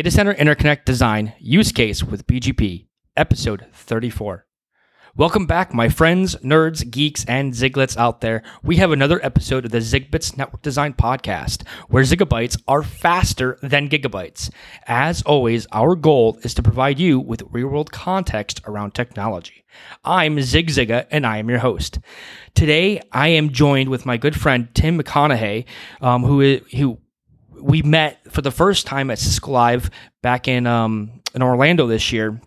Data Center Interconnect Design Use Case with BGP, Episode 34. Welcome back, my friends, nerds, geeks, and ziglets out there. We have another episode of the Zigbits Network Design Podcast, where zigabytes are faster than gigabytes. As always, our goal is to provide you with real world context around technology. I'm Zig and I am your host. Today, I am joined with my good friend Tim McConnaughy, um, who, who we met for the first time at Cisco Live back in um, in Orlando this year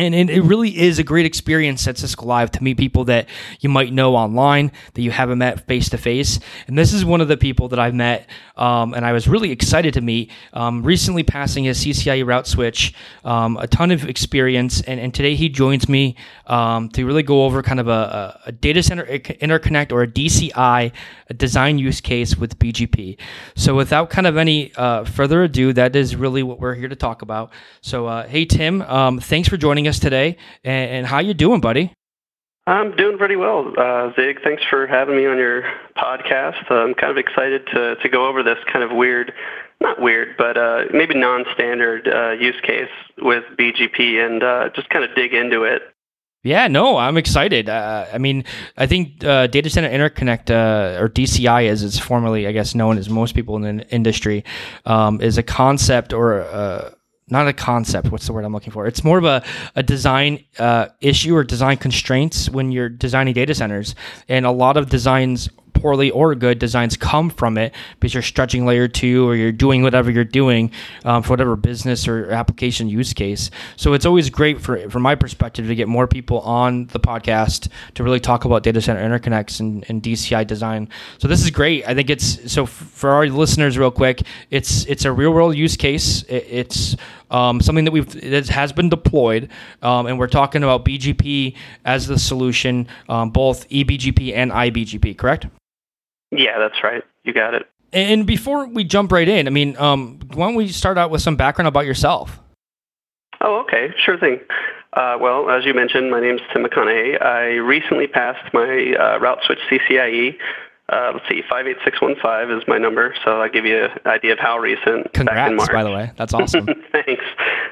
and, it really is a great experience at Cisco Live to meet people that you might know online that you haven't met face to face. And this is one of the people that I've met, um, and I was really excited to meet. Um, recently passing his CCIE route switch, um, a ton of experience, and, and today he joins me um, to really go over kind of a, a, data center interconnect or a DCI a design use case with BGP. So without kind of any uh, further ado, that is really what we're here to talk about. So uh, hey Tim, um, thanks for joining us today, and, and, how you doing, buddy? I'm doing pretty well, uh, Zig. Thanks for having me on your podcast. I'm kind of excited to to go over this kind of weird, not weird, but uh, maybe non-standard uh, use case with BGP, and uh, just kind of dig into it. Yeah, no, I'm excited. Uh, I mean, I think uh, data center interconnect uh, or DCI, as it's formerly, I guess, known as most people in the industry, um, is a concept or a, not a concept. What's the word I'm looking for? It's more of a, a design uh, issue or design constraints when you're designing data centers. And a lot of designs poorly or good designs come from it because you're stretching layer two or you're doing whatever you're doing um, for whatever business or application use case. So it's always great for from my perspective to get more people on the podcast to really talk about data center interconnects and, and DCI design. So this is great. I think it's so for our listeners, real quick. It's it's a real world use case. It, it's um, something that we've that has been deployed, um, and we're talking about BGP as the solution, um, both eBGP and iBGP. Correct? Yeah, that's right. You got it. And before we jump right in, I mean, um, why don't we start out with some background about yourself? Oh, okay, sure thing. Uh, well, as you mentioned, my name is Tim McConnaughy. I recently passed my uh, route switch CCIE. Uh, let's see, 58615 is my number, so I'll give you an idea of how recent. Congrats, by the way. That's awesome. Thanks.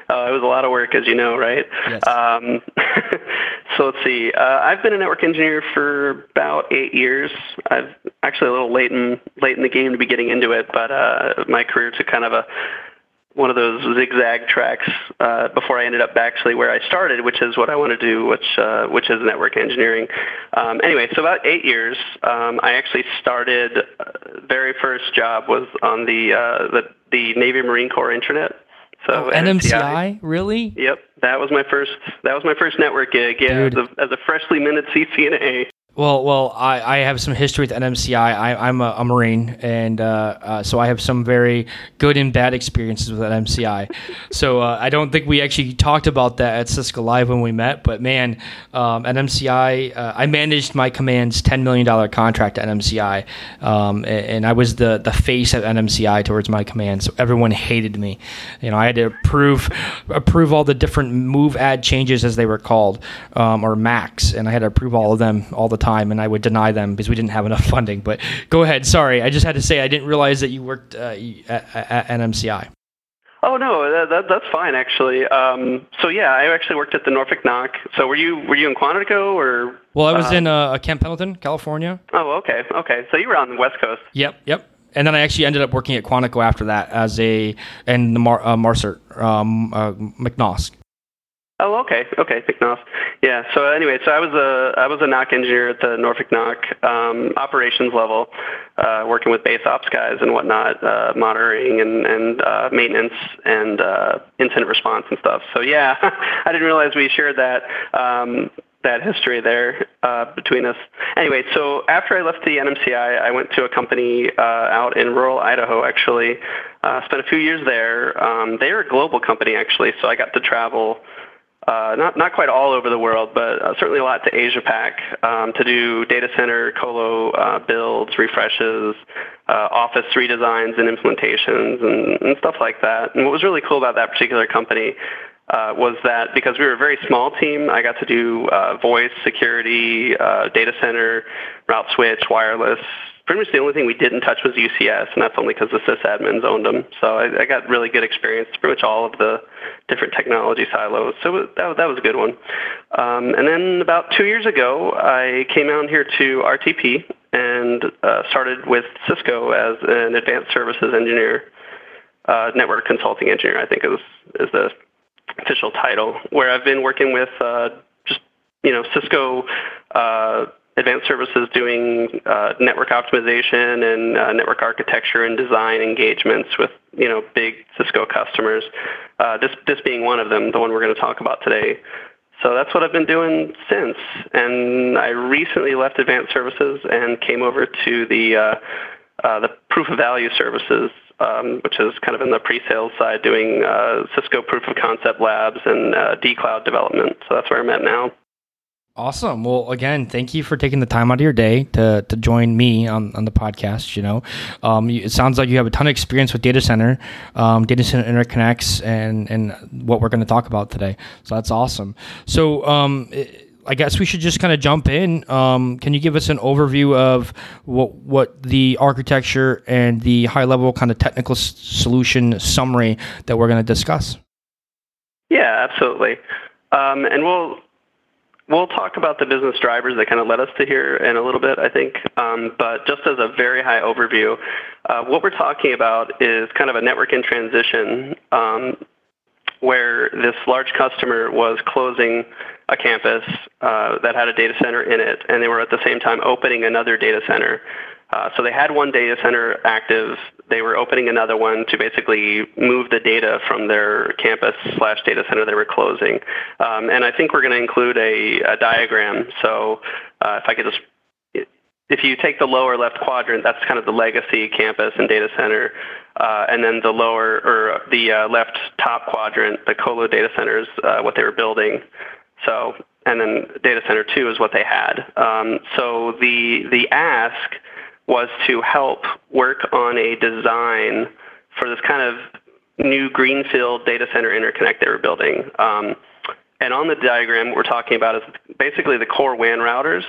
Uh, it was a lot of work, as you know, right? Yes. Um, so let's see. Uh, I've been a network engineer for about eight years. I've actually a little late in late in the game to be getting into it, but uh, my career took kind of a one of those zigzag tracks uh, before I ended up actually where I started, which is what I want to do, which uh, which is network engineering. Um, anyway, so about eight years, um, I actually started. Uh, very first job was on the uh, the the Navy Marine Corps intranet. So oh, NMCI, really? Yep, that was my first. That was my first network gig. Yeah, as a, as a freshly minted CCNA. Well, well, I, I have some history with NMCI. I, am a, a, Marine, and uh, uh, so I have some very good and bad experiences with NMCI. so uh, I don't think we actually talked about that at Cisco Live when we met. But man, um, NMCI, uh, I managed my command's $10 million contract at NMCI, um, and, and, I was the the face of NMCI towards my command. So everyone hated me. You know, I had to approve approve all the different move add changes as they were called, um, or MACs, and I had to approve all of them all the time time, and I would deny them because we didn't have enough funding. But go ahead. Sorry, I just had to say I didn't realize that you worked uh, at, at NMCI. Oh no, that, that, that's fine actually. Um, so yeah, I actually worked at the Norfolk NOC. So were you were you in Quantico or? Well, I was uh, in uh, Camp Pendleton, California. Oh, okay, okay. So you were on the West Coast. Yep, yep. And then I actually ended up working at Quantico after that as a and the Mar, uh, Marcert um, uh, MCNOSC. Oh, okay, okay, MCNOSC. Yeah. So anyway, so I was a I was a NOC engineer at the Norfolk NOC um, operations level, uh, working with base ops guys and whatnot, uh, monitoring and and uh, maintenance and uh, incident response and stuff. So yeah, I didn't realize we shared that. Um, that history there uh, between us. Anyway, so after I left the NMCI, I went to a company uh, out in rural Idaho. Actually, uh, spent a few years there. Um, they are a global company actually, so I got to travel not not quite all over the world, but uh, certainly a lot to Asia Pac um, to do data center colo uh, builds, refreshes, uh, office redesigns and implementations, and, and, stuff like that. And what was really cool about that particular company uh, was that because we were a very small team, I got to do uh, voice, security, uh, data center, route switch, wireless, pretty much the only thing we didn't touch was UCS, and that's only because the sysadmins owned them. So I, I got really good experience, pretty much all of the different technology silos. So that, that was a good one. Um, and then about two years ago, I came out here to RTP and uh, started with Cisco as an advanced services engineer, uh, network consulting engineer, I think is is the official title, where I've been working with uh, just you know Cisco uh, advanced services doing uh, network optimization and uh, network architecture and design engagements with you know big Cisco customers. Uh, this this being one of them, the one we're going to talk about today. So that's what I've been doing since. And I recently left Advanced Services and came over to the uh, uh, the proof of value services, um, which is kind of in the pre-sales side, doing uh, Cisco proof of concept labs and uh, dCloud development. So that's where I'm at now. Awesome. Well, again, thank you for taking the time out of your day to, to join me on, on the podcast. You know, um, it sounds like you have a ton of experience with data center, um, data center interconnects, and and what we're going to talk about today. So that's awesome. So. Um, I guess we should just kind of jump in. Um, can you give us an overview of what what the architecture and the high level kind of technical s- solution summary that we're going to discuss? Yeah, absolutely. Um, and we'll We'll talk about the business drivers that kind of led us to here in a little bit, I think. Um, but just as a very high overview, uh, what we're talking about is kind of a network in transition um, where this large customer was closing a campus uh, that had a data center in it, and they were at the same time opening another data center. Uh, so they had one data center active. They were opening another one to basically move the data from their campus slash data center they were closing. Um, and I think we're going to include a, a diagram. So uh, if I could just if you take the lower left quadrant, that's kind of the legacy campus and data center, uh, and then the lower or the uh, left top quadrant, the colo data centers, uh, what they were building. So, and then data center two is what they had. Um, so the the ask was to help work on a design for this kind of new greenfield data center interconnect they were building. Um, and on the diagram, what we're talking about is basically the core WAN routers.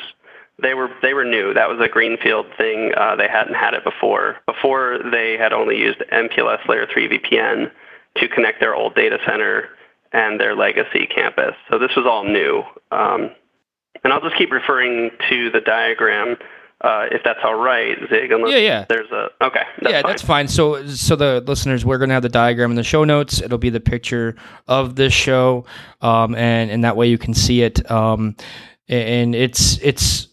They were they were new. That was a greenfield thing. Uh, they hadn't had it before. Before they had only used MPLS Layer 3 VPN to connect their old data center and their legacy campus. So this was all new. Um, and I'll just keep referring to the diagram uh, if that's all right, Zig. Unless yeah, yeah. There's a okay. That's yeah, fine. that's fine. So, so the listeners, we're gonna have the diagram in the show notes. It'll be the picture of this show, um, and and that way you can see it. Um, and it's it's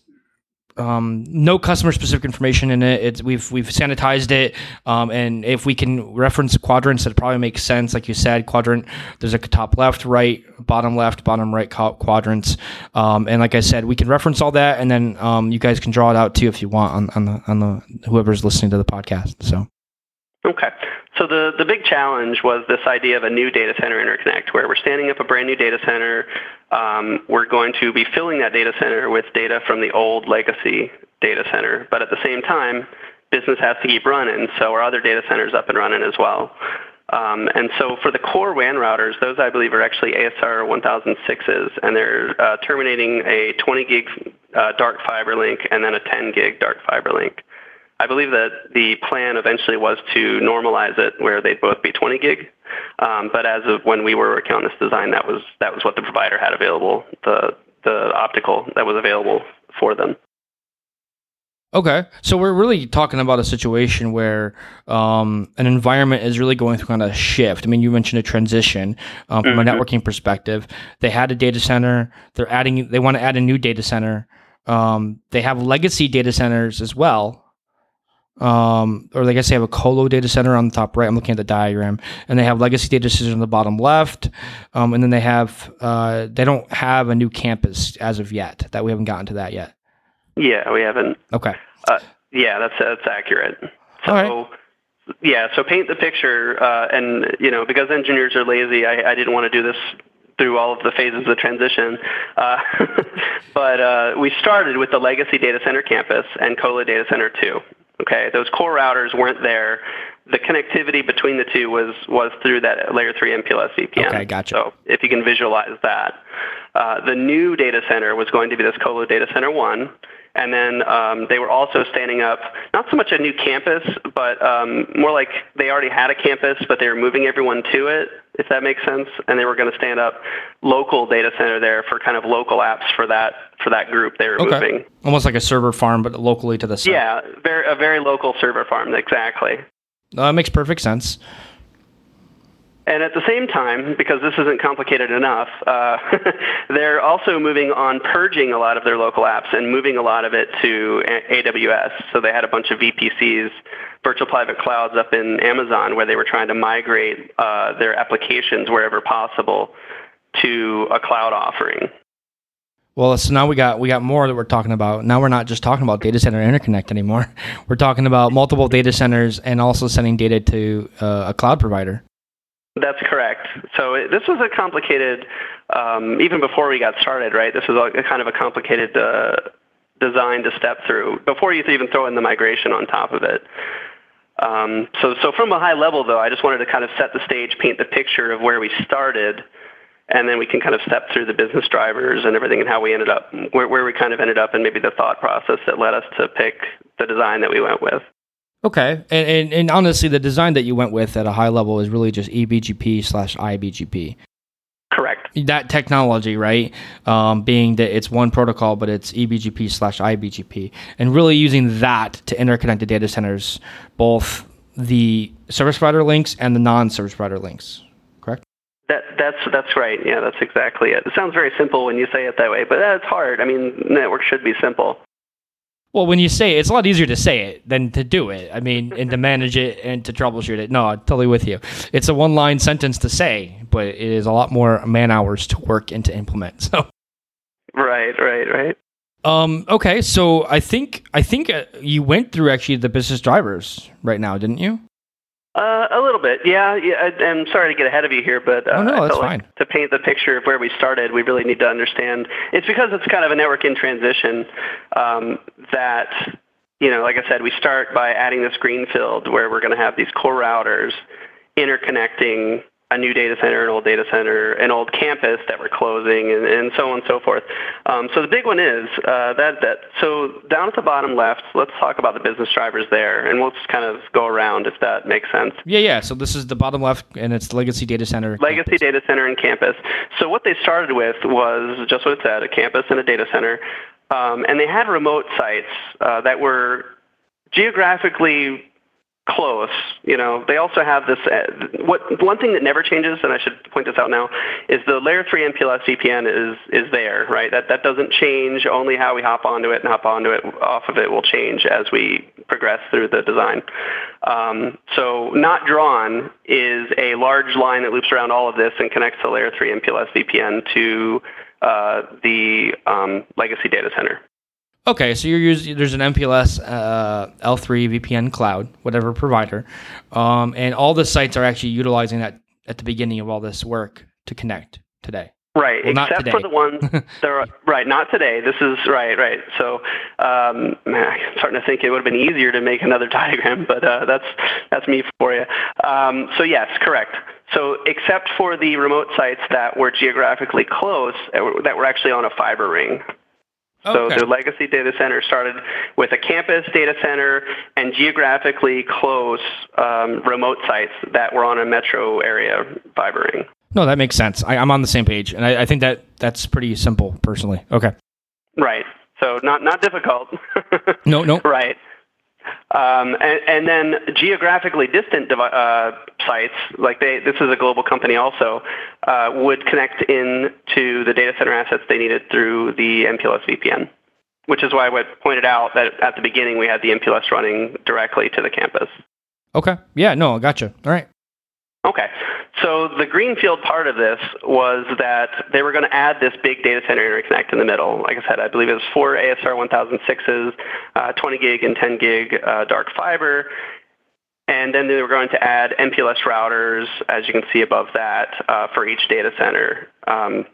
um, no customer specific information in it. It's we've we've sanitized it, um, and if we can reference quadrants, that probably makes sense. Like you said, quadrant. There's a top left, right, bottom left, bottom right quadrants, um, and like I said, we can reference all that, and then um, you guys can draw it out too if you want on, on the on the whoever's listening to the podcast. So. Okay. So the, the big challenge was this idea of a new data center interconnect where we're standing up a brand new data center. Um, we're going to be filling that data center with data from the old legacy data center. But at the same time, business has to keep running, so our other data centers up and running as well. Um, and so for the core WAN routers, those I believe are actually ASR 1006s, and they're uh, terminating a 20 gig uh, dark fiber link and then a 10 gig dark fiber link. I believe that the plan eventually was to normalize it where they'd both be 20 gig. Um, but as of when we were working on this design, that was that was what the provider had available, the the optical that was available for them. Okay, so we're really talking about a situation where um, an environment is really going through kind of a shift. I mean, you mentioned a transition um, from mm-hmm. a networking perspective. They had a data center. They're adding. They want to add a new data center. Um, they have legacy data centers as well um, or I guess they have a colo data center on the top right. I'm looking at the diagram, and they have legacy data centers on the bottom left, um, and then they have uh, they don't have a new campus as of yet. That we haven't gotten to that yet. Yeah, we haven't. Okay. Uh, yeah, that's that's accurate. So. Yeah, so paint the picture, uh, and you know, because engineers are lazy, I, I didn't want to do this through all of the phases of the transition. Uh, but uh, we started with the legacy data center campus and Colo Data Center 2. Okay, those core routers weren't there. The connectivity between the two was was through that layer three MPLS VPN. Okay, gotcha. So if you can visualize that, uh, the new data center was going to be this Colo Data Center one, And then um, they were also standing up not so much a new campus, but um, more like they already had a campus, but they were moving everyone to it, if that makes sense. And they were going to stand up local data center there for kind of local apps for that for that group they were okay. moving. Almost like a server farm, but locally to the site. Yeah, very, a very local server farm, exactly. that makes perfect sense. And at the same time, because this isn't complicated enough, uh, they're also moving on purging a lot of their local apps and moving a lot of it to AWS. So they had a bunch of VPCs, virtual private clouds up in Amazon where they were trying to migrate uh, their applications wherever possible to a cloud offering. Well, so now we got we got more that we're talking about. Now we're not just talking about data center interconnect anymore. We're talking about multiple data centers and also sending data to uh, a cloud provider. That's correct. So it, this was a complicated, um, even before we got started, right? This was a, a kind of a complicated uh, design to step through before you even throw in the migration on top of it. Um, so, so from a high level, though, I just wanted to kind of set the stage, paint the picture of where we started, and then we can kind of step through the business drivers and everything and how we ended up, where, where we kind of ended up, and maybe the thought process that led us to pick the design that we went with. Okay, and, and, and honestly, the design that you went with at a high level is really just eBGP slash iBGP. That technology, right? Um, being that it's one protocol, but it's eBGP slash iBGP, and really using that to interconnect the data centers, both the service provider links and the non-service provider links. Correct. That that's that's right. Yeah, that's exactly it. It sounds very simple when you say it that way, but that's hard. I mean, network should be simple. Well, when you say it, it's a lot easier to say it than to do it. I mean, and to manage it and to troubleshoot it. No, I'm totally with you. It's a one line sentence to say, but it is a lot more man hours to work and to implement. So. Right, right, right. Um, okay, so I think I think uh, you went through actually the business drivers right now, didn't you? Uh, a little bit, yeah. yeah. I, am sorry to get ahead of you here, but uh, oh, no, I felt fine. Like to paint the picture of where we started, we really need to understand. It's because it's kind of a network in transition um, that, you know, like I said, we start by adding this greenfield where we're going to have these core routers interconnecting a new data center, an old data center, an old campus that we're closing, and, and so on and so forth. Um, so the big one is uh, that that. So down at the bottom left, let's talk about the business drivers there, and we'll just kind of go around if that makes sense. Yeah, yeah. So this is the bottom left, and it's legacy data center. Legacy campus. data center and campus. So what they started with was just what it said: a campus and a data center, um, and they had remote sites uh, that were geographically close. You know, they also have this. Uh, what one thing that never changes, and I should point this out now, is the layer three MPLS VPN is is there, right? That that doesn't change. Only how we hop onto it and hop onto it off of it will change as we progress through the design. Um, so not drawn is a large line that loops around all of this and connects the layer three MPLS VPN to uh, the um, legacy data center. Okay, so you're using there's an MPLS uh, L3 VPN cloud, whatever provider, um, and all the sites are actually utilizing that at the beginning of all this work to connect today. Right, well, except for the ones that are right. Not today. This is right, right. So, um, I'm starting to think it would have been easier to make another diagram, but uh, that's that's me for you. Um, so yes, correct. So, except for the remote sites that were geographically close, that were actually on a fiber ring. So the legacy data center started with a campus data center and geographically close um, remote sites that were on a metro area fiber ring. No, that makes sense. I, am on the same page, and I, I think that that's pretty simple, personally. Okay. Right. So not not difficult. no, no. Right. Um, and, and, then geographically distant uh, sites, like they, this is a global company also, uh, would connect in to the data center assets they needed through the MPLS VPN, which is why I pointed out that at the beginning we had the MPLS running directly to the campus. Okay. Yeah, no, I gotcha. All right. Okay. So the greenfield part of this was that they were going to add this big data center interconnect in the middle. Like I said, I believe it was four ASR 1006s, uh, 20 gig and 10 gig uh, dark fiber. And then they were going to add MPLS routers, as you can see above that, uh, for each data center, um,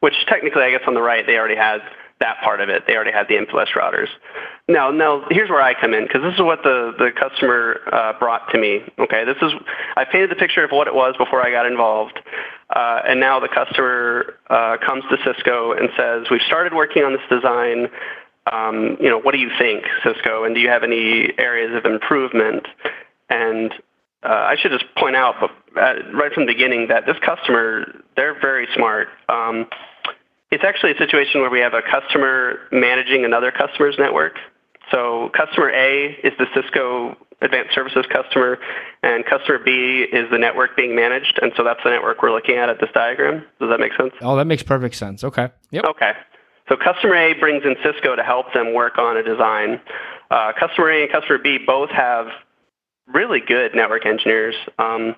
which technically, I guess on the right, they already had that part of it. They already had the MPLS routers. Now, now here's where I come in because this is what the the customer uh, brought to me. Okay, this is I painted the picture of what it was before I got involved, uh, and now the customer uh, comes to Cisco and says, "We've started working on this design. um, you know, what do you think, Cisco, and do you have any areas of improvement? And uh, I should just point out, uh, right from the beginning, that this customer, they're very smart. Um, it's actually a situation where we have a customer managing another customer's network. So customer A is the Cisco Advanced Services customer, and customer B is the network being managed, and so that's the network we're looking at at this diagram. Does that make sense? Oh, that makes perfect sense. Okay. Yep. Okay. So customer A brings in Cisco to help them work on a design. Uh, customer A and customer B both have really good network engineers. Um,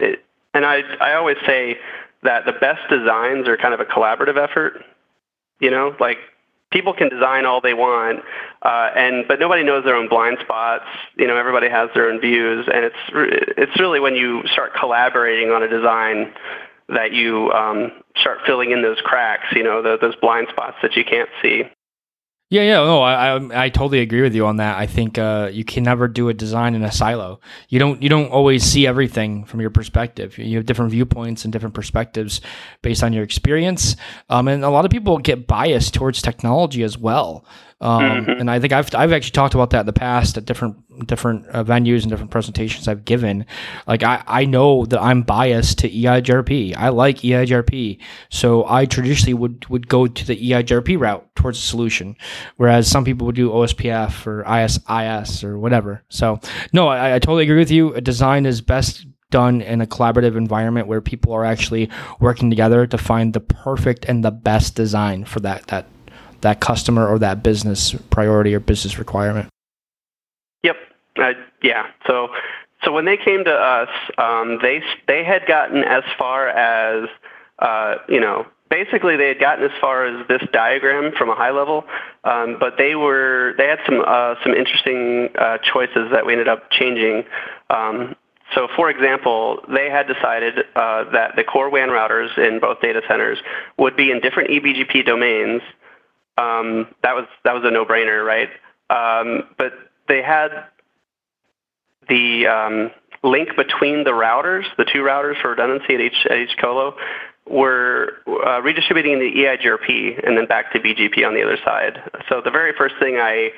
it, and I, I always say that the best designs are kind of a collaborative effort. You know, like people can design all they want, uh, and but nobody knows their own blind spots. You know, everybody has their own views, and it's it's really when you start collaborating on a design that you um, start filling in those cracks. You know, the, those blind spots that you can't see. Yeah, yeah, no, I, I, I totally agree with you on that. I think uh, you can never do a design in a silo. You don't, you don't always see everything from your perspective. You have different viewpoints and different perspectives based on your experience. Um, and a lot of people get biased towards technology as well. Um, mm-hmm. And I think I've I've actually talked about that in the past at different different uh, venues and different presentations I've given. Like I, I know that I'm biased to EIGRP. I like EIGRP, so I traditionally would would go to the EIGRP route towards a solution, whereas some people would do OSPF or ISIS or whatever. So no, I, I totally agree with you. A design is best done in a collaborative environment where people are actually working together to find the perfect and the best design for that that that customer or that business priority or business requirement. Yep. Uh, yeah. So so when they came to us, um, they they had gotten as far as uh, you know. Basically, they had gotten as far as this diagram from a high level, um, but they were they had some uh, some interesting uh, choices that we ended up changing. Um, so, for example, they had decided uh, that the core WAN routers in both data centers would be in different eBGP domains that was that was a no-brainer, right? Um, but they had the um, link between the routers, the two routers for redundancy at each colo, were uh, redistributing the EIGRP and then back to BGP on the other side. So the very first thing I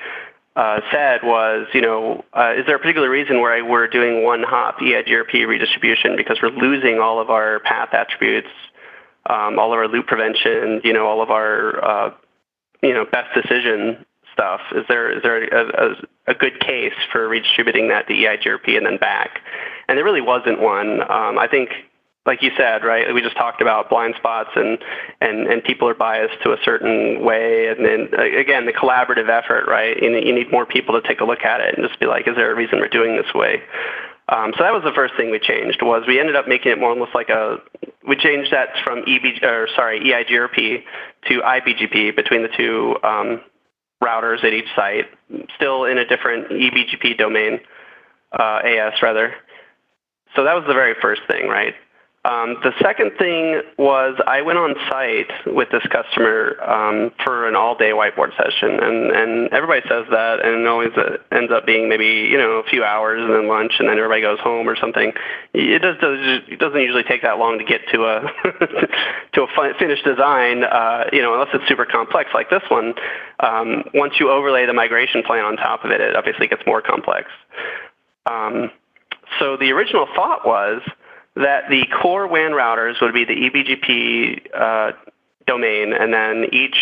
uh, said was, you know, uh, is there a particular reason why we're doing one hop EIGRP redistribution because we're losing all of our path attributes, um, all of our loop prevention, you know, all of our you know best decision stuff? Is there is there a, a, a good case for redistributing that to EIGRP and then back? And there really wasn't one. Um, I think, like you said, right? We just talked about blind spots and and and people are biased to a certain way. And then again, the collaborative effort, right? You, you need more people to take a look at it and just be like, is there a reason we're doing this way? Um, so that was the first thing we changed. Was we ended up making it more almost like a we changed that from EB or sorry EIGRP to IBGP between the two um, routers at each site, still in a different eBGP domain, uh, AS rather. So that was the very first thing, right? Um, the second thing was I went on site with this customer um, for an all-day whiteboard session, and, and everybody says that, and it always uh, ends up being maybe you know a few hours and then lunch, and then everybody goes home or something. It does, it doesn't usually take that long to get to a to a finished design, uh, you know, unless it's super complex like this one. Um, once you overlay the migration plan on top of it, it obviously gets more complex. Um, so the original thought was that the core WAN routers would be the eBGP uh, domain, and then each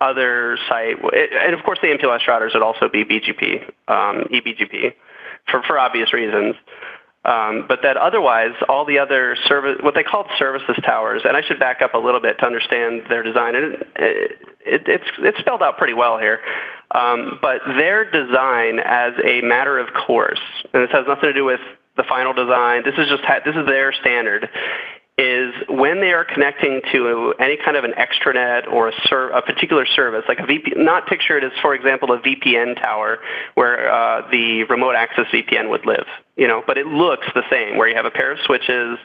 other site, and of course the MPLS routers would also be BGP, um, eBGP, for, for obvious reasons. Um, but that otherwise, all the other service, what they called services towers, and I should back up a little bit to understand their design. It, it, it, it's, it's spelled out pretty well here. Um, but their design as a matter of course, and this has nothing to do with the final design. This is just this is their standard. Is when they are connecting to any kind of an extranet or a, ser- a particular service, like a VP, not picture it as, for example, a VPN tower where uh, the remote access VPN would live, you know, but it looks the same, where you have a pair of switches,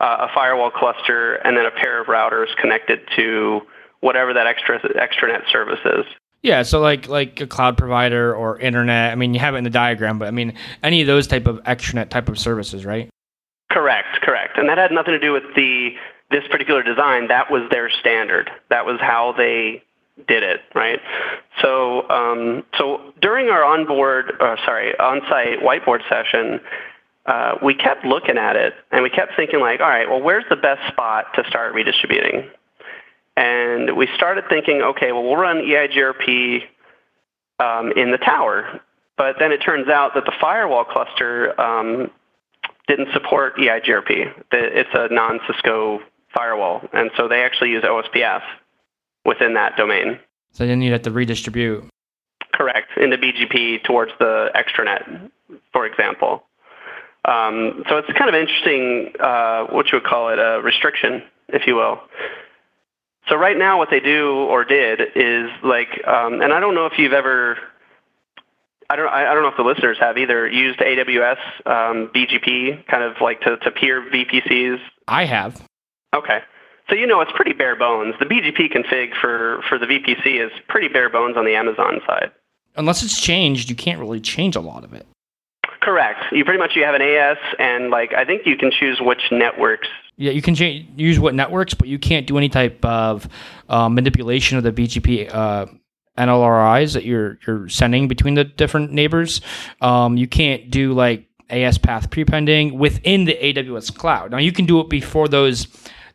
uh, a firewall cluster, and then a pair of routers connected to whatever that extra extranet service is. Yeah, so like like a cloud provider or internet. I mean, you have it in the diagram, but I mean, any of those type of extranet type of services, right? Correct, correct. And that had nothing to do with the this particular design. That was their standard. That was how they did it, right? So, um, so during our onboard, uh, sorry, on-site whiteboard session, uh, we kept looking at it and we kept thinking like, all right, well, where's the best spot to start redistributing? And we started thinking, okay, well, we'll run EIGRP um, in the tower. But then it turns out that the firewall cluster um, didn't support EIGRP. It's a non-Cisco firewall, and so they actually use OSPF within that domain. So then you'd have to redistribute. Correct, into BGP towards the extranet, for example. Um, so it's kind of interesting, uh, what you would call it, a restriction, if you will. So right now, what they do or did is like, um, and I don't know if you've ever, I don't, I don't know if the listeners have either used AWS um, BGP, kind of like to, to peer VPCs. I have. Okay. So you know it's pretty bare bones. The BGP config for, for the VPC is pretty bare bones on the Amazon side. Unless it's changed, you can't really change a lot of it. Correct. You pretty much you have an AS, and like I think you can choose which networks. Yeah, you can change, use what networks, but you can't do any type of uh, manipulation of the BGP uh, NLRIs that you're you're sending between the different neighbors. Um, you can't do like AS path prepending within the AWS cloud. Now you can do it before those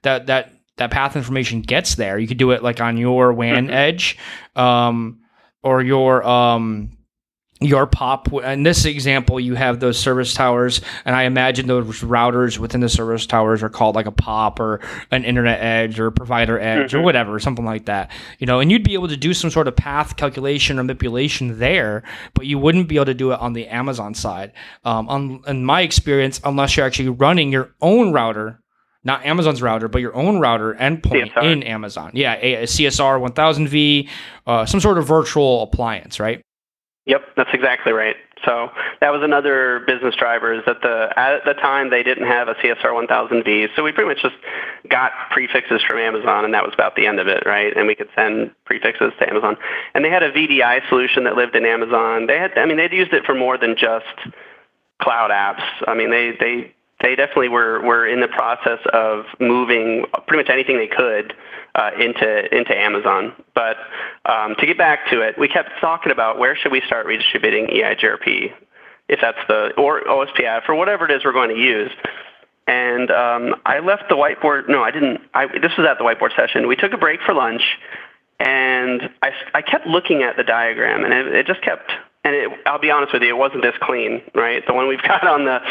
that that that path information gets there. You could do it like on your WAN mm-hmm. edge, um, or your um, your pop in this example you have those service towers and i imagine those routers within the service towers are called like a pop or an internet edge or provider edge mm-hmm. or whatever something like that you know and you'd be able to do some sort of path calculation or manipulation there but you wouldn't be able to do it on the amazon side um, on, in my experience unless you're actually running your own router not Amazon's router, but your own router endpoint CSR. in Amazon. Yeah, a, a CSR 1000V, uh, some sort of virtual appliance, right? Yep, that's exactly right. So that was another business driver is that the at the time they didn't have a CSR 1000V, so we pretty much just got prefixes from Amazon, and that was about the end of it, right? And we could send prefixes to Amazon, and they had a VDI solution that lived in Amazon. They had, I mean, they'd used it for more than just cloud apps. I mean, they they they definitely were were in the process of moving pretty much anything they could uh, into into Amazon. But um, to get back to it, we kept talking about where should we start redistributing EIGRP, if that's the or OSPF or whatever it is we're going to use. And um, I left the whiteboard. No, I didn't. I, this was at the whiteboard session. We took a break for lunch, and I, I kept looking at the diagram, and it, it just kept and it, I'll be honest with you, it wasn't this clean, right? The one we've got on the,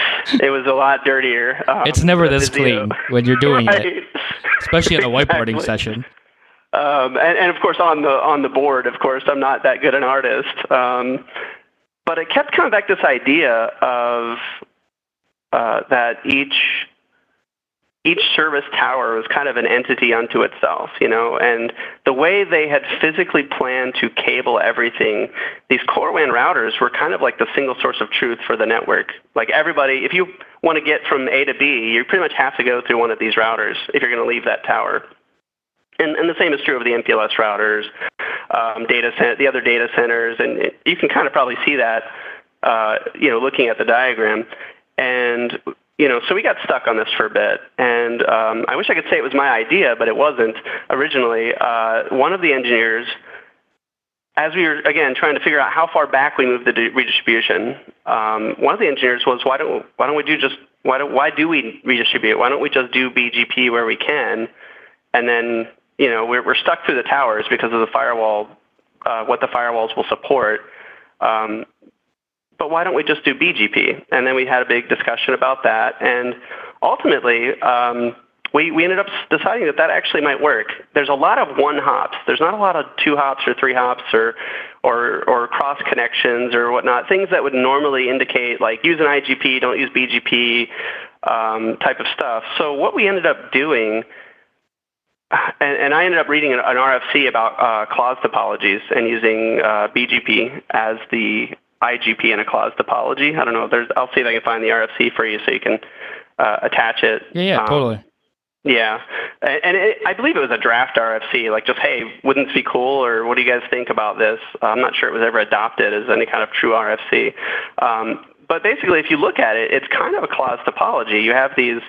it was a lot dirtier. Um, it's never this clean when you're doing right? it, especially in a whiteboarding exactly. session. Um, and, and, of course, on the on the board, of course, I'm not that good an artist. Um, but it kept coming back this idea of uh, that each each service tower was kind of an entity unto itself, you know, and the way they had physically planned to cable everything, these core WAN routers were kind of like the single source of truth for the network. Like everybody, if you want to get from A to B, you pretty much have to go through one of these routers if you're going to leave that tower. And, and the same is true of the MPLS routers, um, data center, the other data centers, and it, you can kind of probably see that, uh, you know, looking at the diagram. And you know, so we got stuck on this for a bit, and um, I wish I could say it was my idea, but it wasn't originally. Uh, one of the engineers, as we were again trying to figure out how far back we move the redistribution, um, one of the engineers was, why don't why don't we do just why don't why do we redistribute? Why don't we just do BGP where we can, and then you know we're we're stuck through the towers because of the firewall, uh, what the firewalls will support. Um, but why don't we just do BGP? And then we had a big discussion about that. And ultimately, um, we, we ended up deciding that that actually might work. There's a lot of one hops. There's not a lot of two hops or three hops or, or, or cross connections or whatnot, things that would normally indicate like use an IGP, don't use BGP um, type of stuff. So what we ended up doing and, and, I ended up reading an, an RFC about uh, Clos topologies and using uh, BGP as the IGP in a Clos topology. I don't know. There's. I'll see if I can find the RFC for you so you can uh, attach it. Yeah, yeah, um, totally. Yeah, and it, I believe it was a draft RFC, like just, hey, wouldn't this be cool, or what do you guys think about this? I'm not sure it was ever adopted as any kind of true RFC. Um, but basically, if you look at it, it's kind of a Clos topology. You have these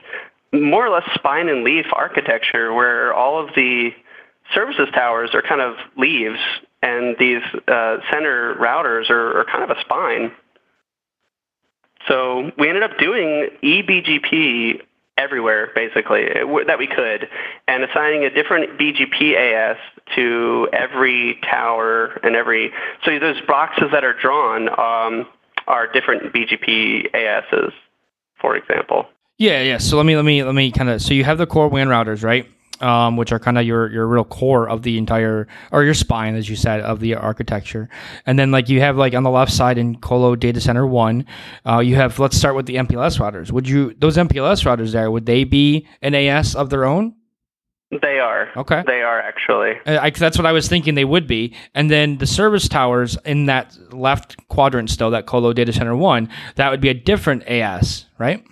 more or less spine and leaf architecture where all of the services towers are kind of leaves, and these uh, center routers are, are kind of a spine. So we ended up doing eBGP everywhere, basically, that we could, and assigning a different BGP AS to every tower and every. So those boxes that are drawn um, are different BGP ASs, for example. Yeah, yeah. So let me let me let me kind of. So you have the core WAN routers, right? Um, which are kind of your your real core of the entire or your spine, as you said, of the architecture. And then like you have like on the left side in Colo Data Center One, uh, you have let's start with the MPLS routers. Would you those MPLS routers there would they be an AS of their own? They are. Okay. They are actually. I, that's what I was thinking they would be. And then the service towers in that left quadrant still, that Colo Data Center 1, that would be a different AS, right?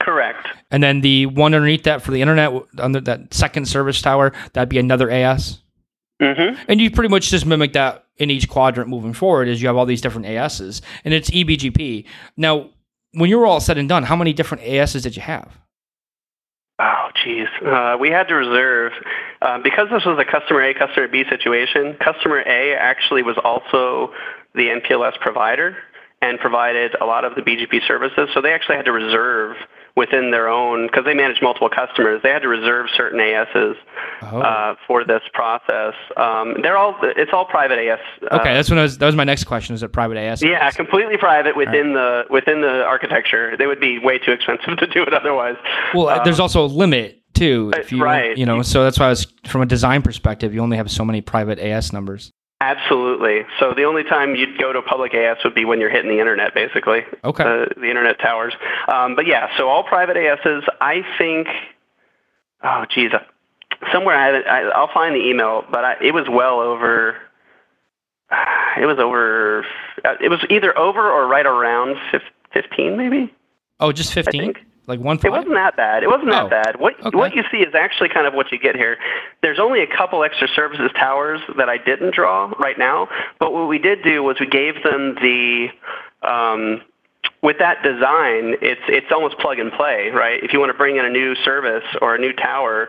Correct. And then the one underneath that for the internet, under that second service tower, that'd be another AS. Mm-hmm. And you pretty much just mimic that in each quadrant moving forward, as you have all these different ASs, and it's eBGP. Now, when you were all said and done, how many different ASs did you have? Oh, geez. Uh, we had to reserve uh, because this was a customer A, customer B situation. Customer A actually was also the MPLS provider and provided a lot of the BGP services. So they actually had to reserve within their own because they manage multiple customers. They had to reserve certain ASs oh. uh, for this process. Um, they're all it's all private AS. Uh, okay, that's when I was. That was my next question. Is it private AS? Yeah, completely private within right. the within the architecture. They would be way too expensive to do it otherwise. Well, um, there's also a limit too. If you, right. You know, so that's why I was from a design perspective. You only have so many private AS numbers. Absolutely. So the only time you'd go to a public AS would be when you're hitting the internet, basically. Okay. Uh, the internet towers. Um, but yeah, so all private ASs. I think. Oh, geez. Somewhere I, haven't, I I'll find the email, but I, it was well over. It was over. Uh, it was either over or right around fifteen, maybe. Oh, just fifteen. Like one. It wasn't that bad. It wasn't oh, that bad. What okay. what you see is actually kind of what you get here. There's only a couple extra services towers that I didn't draw right now, but what we did do was we gave them the. Um, with that design, it's it's almost plug and play, right? If you want to bring in a new service or a new tower,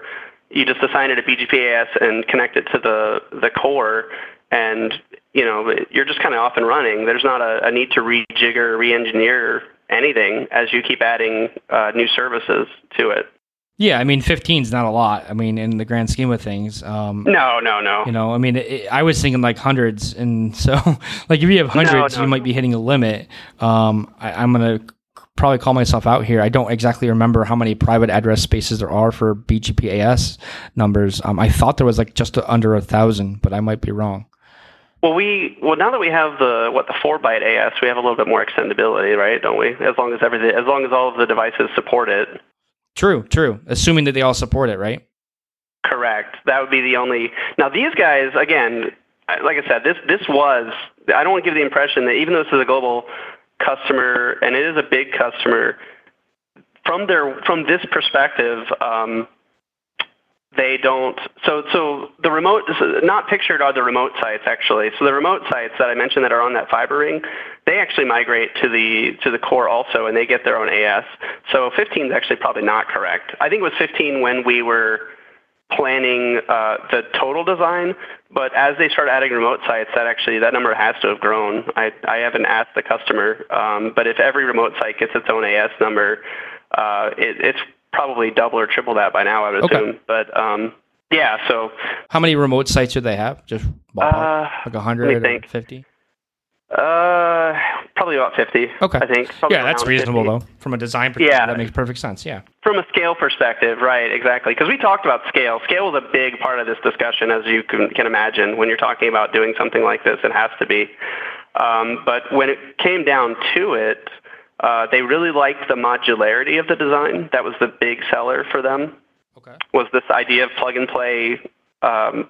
you just assign it a BGP AS and connect it to the the core, and you know you're just kind of off and running. There's not a, a need to rejigger, re-engineer anything as you keep adding uh, new services to it. Yeah, I mean, 15 is not a lot. I mean, in the grand scheme of things. Um, no, no, no. You know, I mean, it, I was thinking like hundreds, and so like if you have hundreds, no, no, you might be hitting a limit. Um, I, I'm gonna probably call myself out here. I don't exactly remember how many private address spaces there are for BGPAS numbers. Um, I thought there was like just under a thousand, but I might be wrong. Well, we well now that we have the what the four byte AS, we have a little bit more extendability, right? Don't we? As long as everything, as long as all of the devices support it. True, true. Assuming that they all support it, right? Correct. That would be the only. Now these guys, again, like I said, this this was. I don't want to give the impression that even though this is a global customer and it is a big customer, from their from this perspective. Um, they don't so so the remote not pictured are the remote sites actually. So the remote sites that i mentioned that are on that fiber ring they actually migrate to the to the core also and they get their own as so 15 is actually probably not correct. I think it was 15 when we were planning uh, the total design but as they start adding remote sites that actually that number has to have grown. I i haven't asked the customer um, but if every remote site gets its own as number uh, it, it's probably double or triple that by now, I would assume. But um, yeah, so. How many remote sites do they have? Just ballpark? Uh, like 100 or 50? Uh, probably about 50. Okay. I think. Probably yeah, that's reasonable 50. though. From a design perspective, yeah. that makes perfect sense. Yeah. From a scale perspective, right, exactly. Because we talked about scale. Scale is a big part of this discussion, as you can, can imagine. When you're talking about doing something like this, it has to be. Um, but when it came down to it, uh, they really liked the modularity of the design. That was the big seller for them. Okay. Was this idea of plug and play um,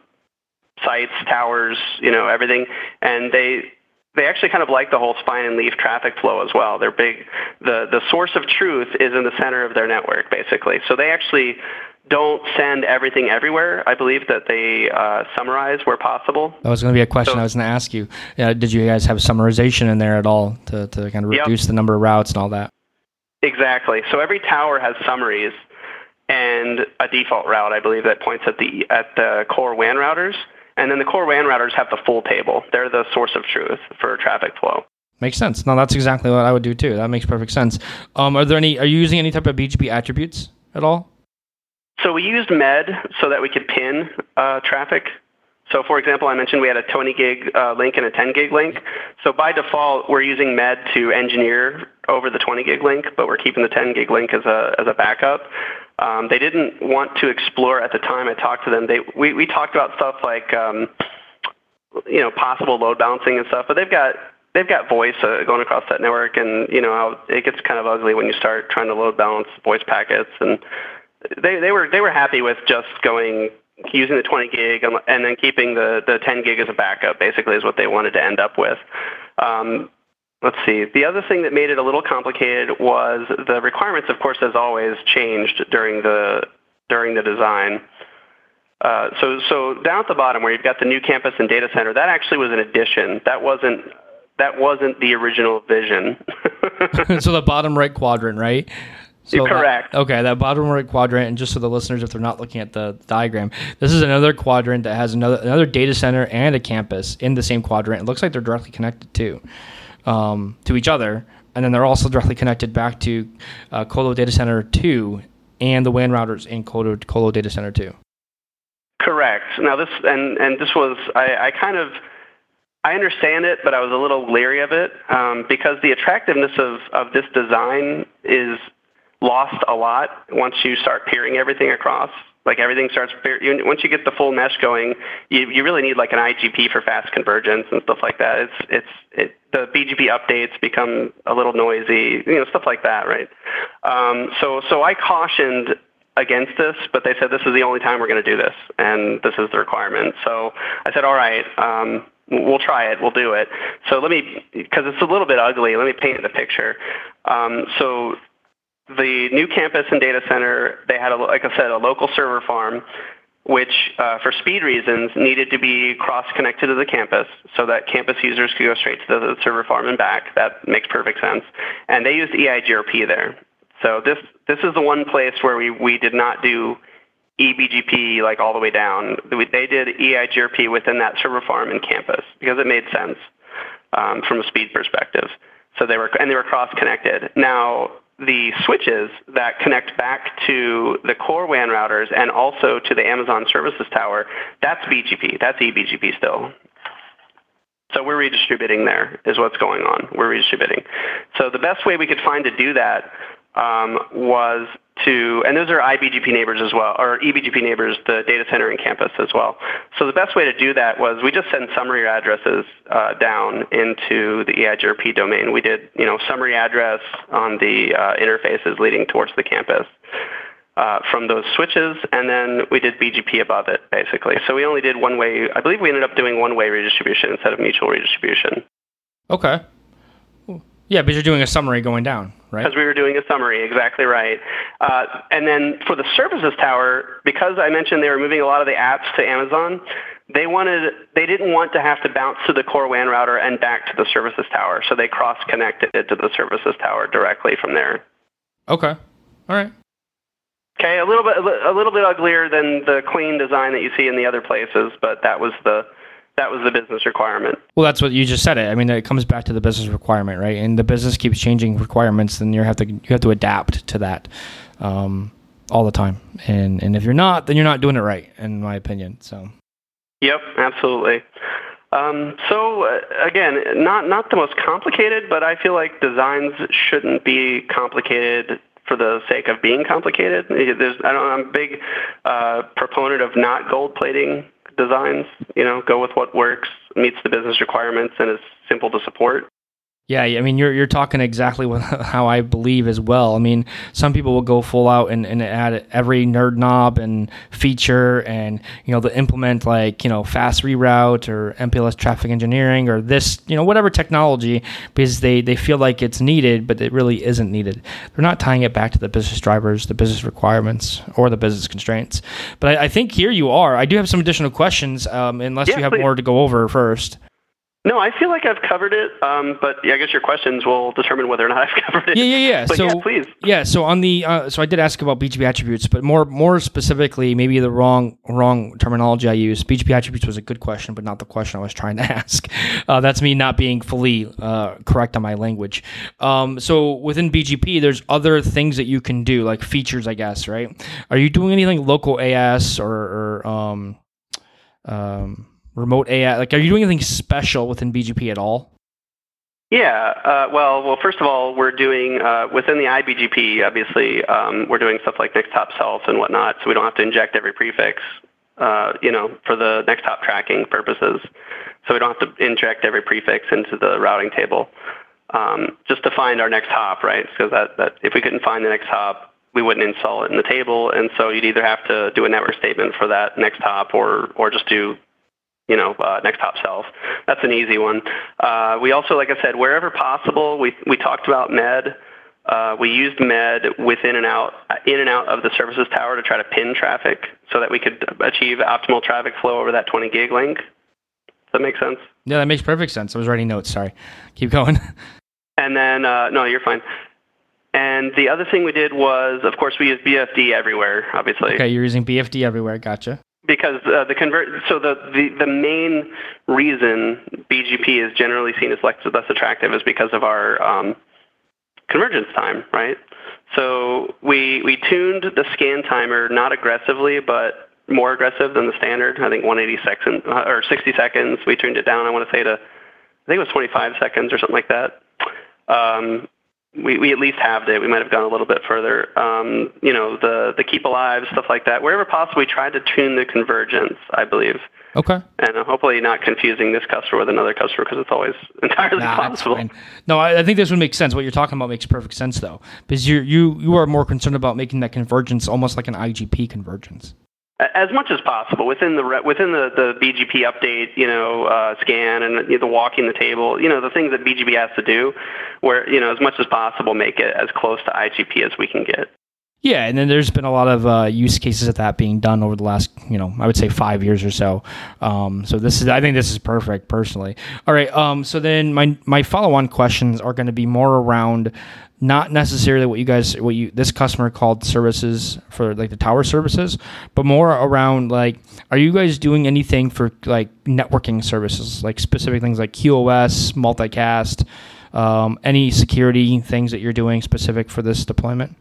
sites, towers, you know, everything, and they they actually kind of like the whole spine and leaf traffic flow as well. They're big. The the source of truth is in the center of their network, basically. So they actually don't send everything everywhere. I believe that they uh, summarize where possible. That was going to be a question so, I was going to ask you. Uh, did you guys have summarization in there at all to, to kind of reduce yep. the number of routes and all that? Exactly. So every tower has summaries. and a default route, I believe, that points at the at the core WAN routers. And then the core WAN routers have the full table. They're the source of truth for traffic flow. Makes sense. No, that's exactly what I would do too. That makes perfect sense. Um, are there any? Are you using any type of BGP attributes at all? So we used MED so that we could pin uh, traffic. So for example, I mentioned we had a 20 gig uh, link and a 10 gig link. So by default, we're using MED to engineer over the 20 gig link, but we're keeping the 10 gig link as a as a backup. Um, they didn't want to explore at the time I talked to them. They we, we talked about stuff like um, you know possible load balancing and stuff, but they've got they've got voice uh, going across that network, and you know it gets kind of ugly when you start trying to load balance voice packets. And they they were they were happy with just going using the 20 gig and then keeping the the 10 gig as a backup. Basically, is what they wanted to end up with. Um, let's see. The other thing that made it a little complicated was the requirements. Of course, as always, changed during the during the design. Uh, so, so down at the bottom where you've got the new campus and data center, that actually was an addition. That wasn't that wasn't the original vision. so the bottom right quadrant, right? So correct. That, okay, that bottom right quadrant, and just so the listeners, if they're not looking at the diagram, this is another quadrant that has another another data center and a campus in the same quadrant. It looks like they're directly connected too, um, to each other, and then they're also directly connected back to uh, Colo Data Center two and the WAN routers in Colo Colo Data Center two. Correct. Now this and and this was I, I kind of I understand it, but I was a little leery of it um, because the attractiveness of, of this design is lost a lot once you start peering everything across. Like everything starts, once you get the full mesh going, you, you really need like an IGP for fast convergence and stuff like that. It's, it's, it, the BGP updates become a little noisy, you know, stuff like that, right? Um, so, so I cautioned against this, but they said this is the only time we're going to do this, and this is the requirement. So I said, all right, um, we'll try it, we'll do it. So let me, because it's a little bit ugly, let me paint the picture. Um, so the new campus and data center, they had, a, like I said, a local server farm, which uh, for speed reasons needed to be cross-connected to the campus so that campus users could go straight to the server farm and back. That makes perfect sense. And they used EIGRP there. So this this is the one place where we, we did not do eBGP like all the way down. They did EIGRP within that server farm and campus because it made sense um, from a speed perspective. So they were and they were cross connected. Now the switches that connect back to the core WAN routers and also to the Amazon Services Tower, that's BGP. That's eBGP still. So we're redistributing there is what's going on. We're redistributing. So the best way we could find to do that um, was to, and those are iBGP neighbors as well, or eBGP neighbors, the data center and campus as well. So the best way to do that was we just send summary addresses uh, down into the EIGRP domain. We did, you know, summary address on the uh, interfaces leading towards the campus. Uh, from those switches, and then we did BGP above it, basically. So we only did one way. I believe we ended up doing one way redistribution instead of mutual redistribution. Okay. Yeah, but you're doing a summary going down, right? Because we were doing a summary, exactly right. Uh, and then for the services tower, because I mentioned they were moving a lot of the apps to Amazon, they wanted they didn't want to have to bounce to the core WAN router and back to the services tower, so they cross-connected it to the services tower directly from there. Okay, all right. Okay, a little bit a little bit uglier than the clean design that you see in the other places, but that was the that was the business requirement. Well, that's what you just said. It. I mean, it comes back to the business requirement, right? And the business keeps changing requirements, then you have to you have to adapt to that um, all the time. And and if you're not, then you're not doing it right, in my opinion. So. Yep, absolutely. Um, so uh, again, not not the most complicated, but I feel like designs shouldn't be complicated for the sake of being complicated. There's, I don't, I'm a big uh, proponent of not gold plating designs. You know, go with what works, meets the business requirements, and is simple to support. Yeah, I mean, you're you're talking exactly what, how I believe as well. I mean, some people will go full out and, and add every nerd knob and feature, and you know, to implement like you know fast reroute or MPLS traffic engineering or this you know whatever technology because they they feel like it's needed, but it really isn't needed. They're not tying it back to the business drivers, the business requirements, or the business constraints. But I, I think here you are. I do have some additional questions, um, unless yeah, you have please. more to go over first. No, I feel like I've covered it, um, but yeah, I guess your questions will determine whether or not I've covered it. Yeah, yeah, yeah. But so yeah, please. Yeah, so on the uh, so I did ask about BGP attributes, but more more specifically, maybe the wrong wrong terminology I used. BGP attributes was a good question, but not the question I was trying to ask. Uh, that's me not being fully uh, correct on my language. Um, so within BGP, there's other things that you can do, like features, I guess. Right? Are you doing anything local AS or, or um, um, remote AI? Like, are you doing anything special within BGP at all? Yeah. Uh, well, well, first of all, we're doing uh, within the IBGP. Obviously, um, we're doing stuff like next hop self and whatnot, so we don't have to inject every prefix. Uh, you know, for the next hop tracking purposes, so we don't have to inject every prefix into the routing table. Um, just to find our next hop, right? Because that, that if we couldn't find the next hop, we wouldn't install it in the table, and so you'd either have to do a network statement for that next hop, or or just do you know, uh, next hop self. That's an easy one. Uh, we also, like I said, wherever possible, we, we talked about MED. Uh, we used MED within and out, in and out of the services tower to try to pin traffic so that we could achieve optimal traffic flow over that 20 gig link. Does that make sense? Yeah, that makes perfect sense. I was writing notes. Sorry. Keep going. And then, uh, no, you're fine. And the other thing we did was, of course, we use BFD everywhere, obviously. Okay, you're using BFD everywhere. Gotcha because uh, the convert so the, the the main reason BGP is generally seen as less, less attractive is because of our um, convergence time, right? So we we tuned the scan timer not aggressively, but more aggressive than the standard. I think 180 seconds uh, or 60 seconds. We tuned it down. I want to say to I think it was 25 seconds or something like that. Um, we, we at least halved it. We might have gone a little bit further. Um, you know, the the keep alive stuff like that. Wherever possible, we tried to tune the convergence. I believe. Okay. And uh, hopefully not confusing this customer with another customer because it's always entirely nah, possible. No, I, I, think this would make sense. What you're talking about makes perfect sense though, because you you you are more concerned about making that convergence almost like an IGP convergence as much as possible within the within the, the BGP update, you know, uh, scan and you know, the walking the table, you know, the things that BGP has to do, where you know, as much as possible, make it as close to IGP as we can get. Yeah, and then there's been a lot of uh, use cases of that being done over the last, you know, I would say five years or so. Um, so this is, I think this is perfect personally. All right. Um, so then my my follow on questions are going to be more around not necessarily what you guys what you this customer called services for like the tower services but more around like are you guys doing anything for like networking services like specific things like qos multicast um, any security things that you're doing specific for this deployment?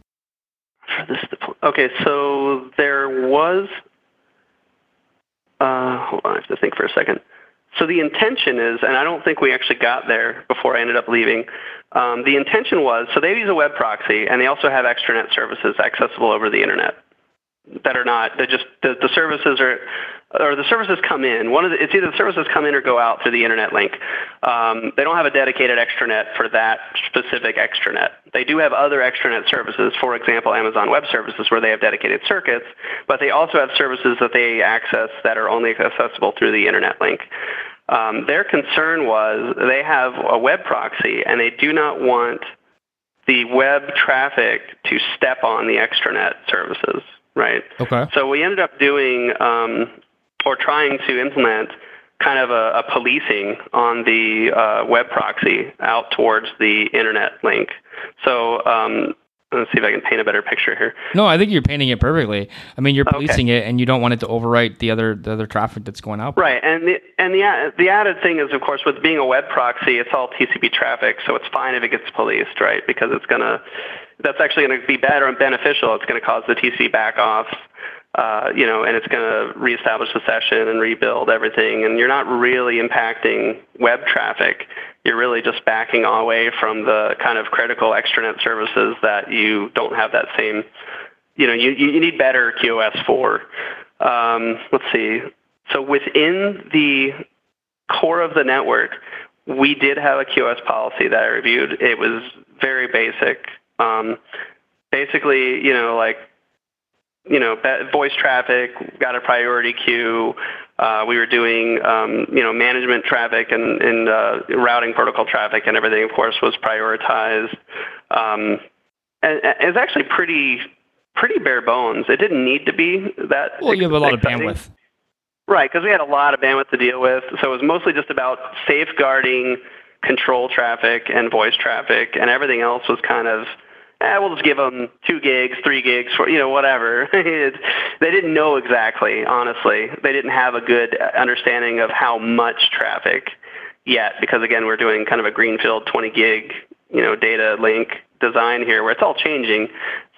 For this deployment okay so there was uh, hold on i have to think for a second so the intention is, and I don't think we actually got there before I ended up leaving. Um, the intention was, so they use a web proxy, and they also have extranet services accessible over the internet that are not. They just the, the services are, or the services come in. One of the, it's either the services come in or go out through the internet link. Um, they don't have a dedicated extranet for that specific extranet. They do have other extranet services, for example, Amazon Web Services, where they have dedicated circuits, but they also have services that they access that are only accessible through the internet link. Um, their concern was they have a web proxy and they do not want the web traffic to step on the extranet services, right? Okay. So we ended up doing um, or trying to implement kind of a, a policing on the uh, web proxy out towards the internet link. So um, let's see if I can paint a better picture here. No, I think you're painting it perfectly. I mean, you're policing okay. it, and you don't want it to overwrite the other the other traffic that's going out. Right, and the and the the added thing is, of course, with being a web proxy, it's all TCP traffic, so it's fine if it gets policed, right? Because it's gonna that's actually going to be better and beneficial. It's going to cause the TCP back off. Uh, you know, and it's going to reestablish the session and rebuild everything. And you're not really impacting web traffic you're really just backing away from the kind of critical extranet services that you don't have that same, you know, you, you need better QoS for. Um, let's see. So within the core of the network, we did have a QoS policy that I reviewed. It was very basic. Um, basically, you know, like, you know, voice traffic got a priority queue. Uh, we were doing, um, you know, management traffic and, and uh, routing protocol traffic and everything, of course, was prioritized. Um, and, and it's actually pretty, pretty bare bones. It didn't need to be that. Well, you have a lot exciting. of bandwidth. Right, because we had a lot of bandwidth to deal with. So it was mostly just about safeguarding control traffic and voice traffic, and everything else was kind of, eh, we'll just give them two gigs, three gigs, for you know, whatever. they didn't know exactly, honestly. They didn't have a good understanding of how much traffic yet, because again, we're doing kind of a greenfield 20 gig, you know, data link design here where it's all changing.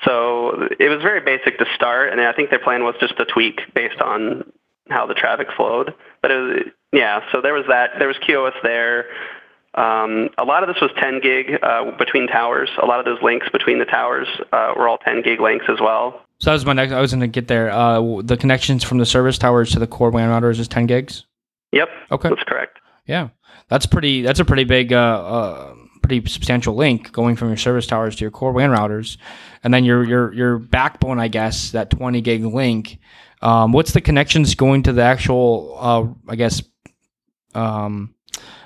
So it was very basic to start, and I think their plan was just to tweak based on how the traffic flowed. But it was, yeah, so there was that. There was QoS there. Um, a lot of this was 10 gig uh, between towers. A lot of those links between the towers uh, were all 10 gig links as well. So that was my next. I was going to get there. Uh, the connections from the service towers to the core WAN routers is 10 gigs. Yep. Okay. That's correct. Yeah, that's pretty. That's a pretty big, uh, uh, pretty substantial link going from your service towers to your core WAN routers, and then your your your backbone, I guess, that 20 gig link. Um, what's the connections going to the actual? Uh, I guess. Um,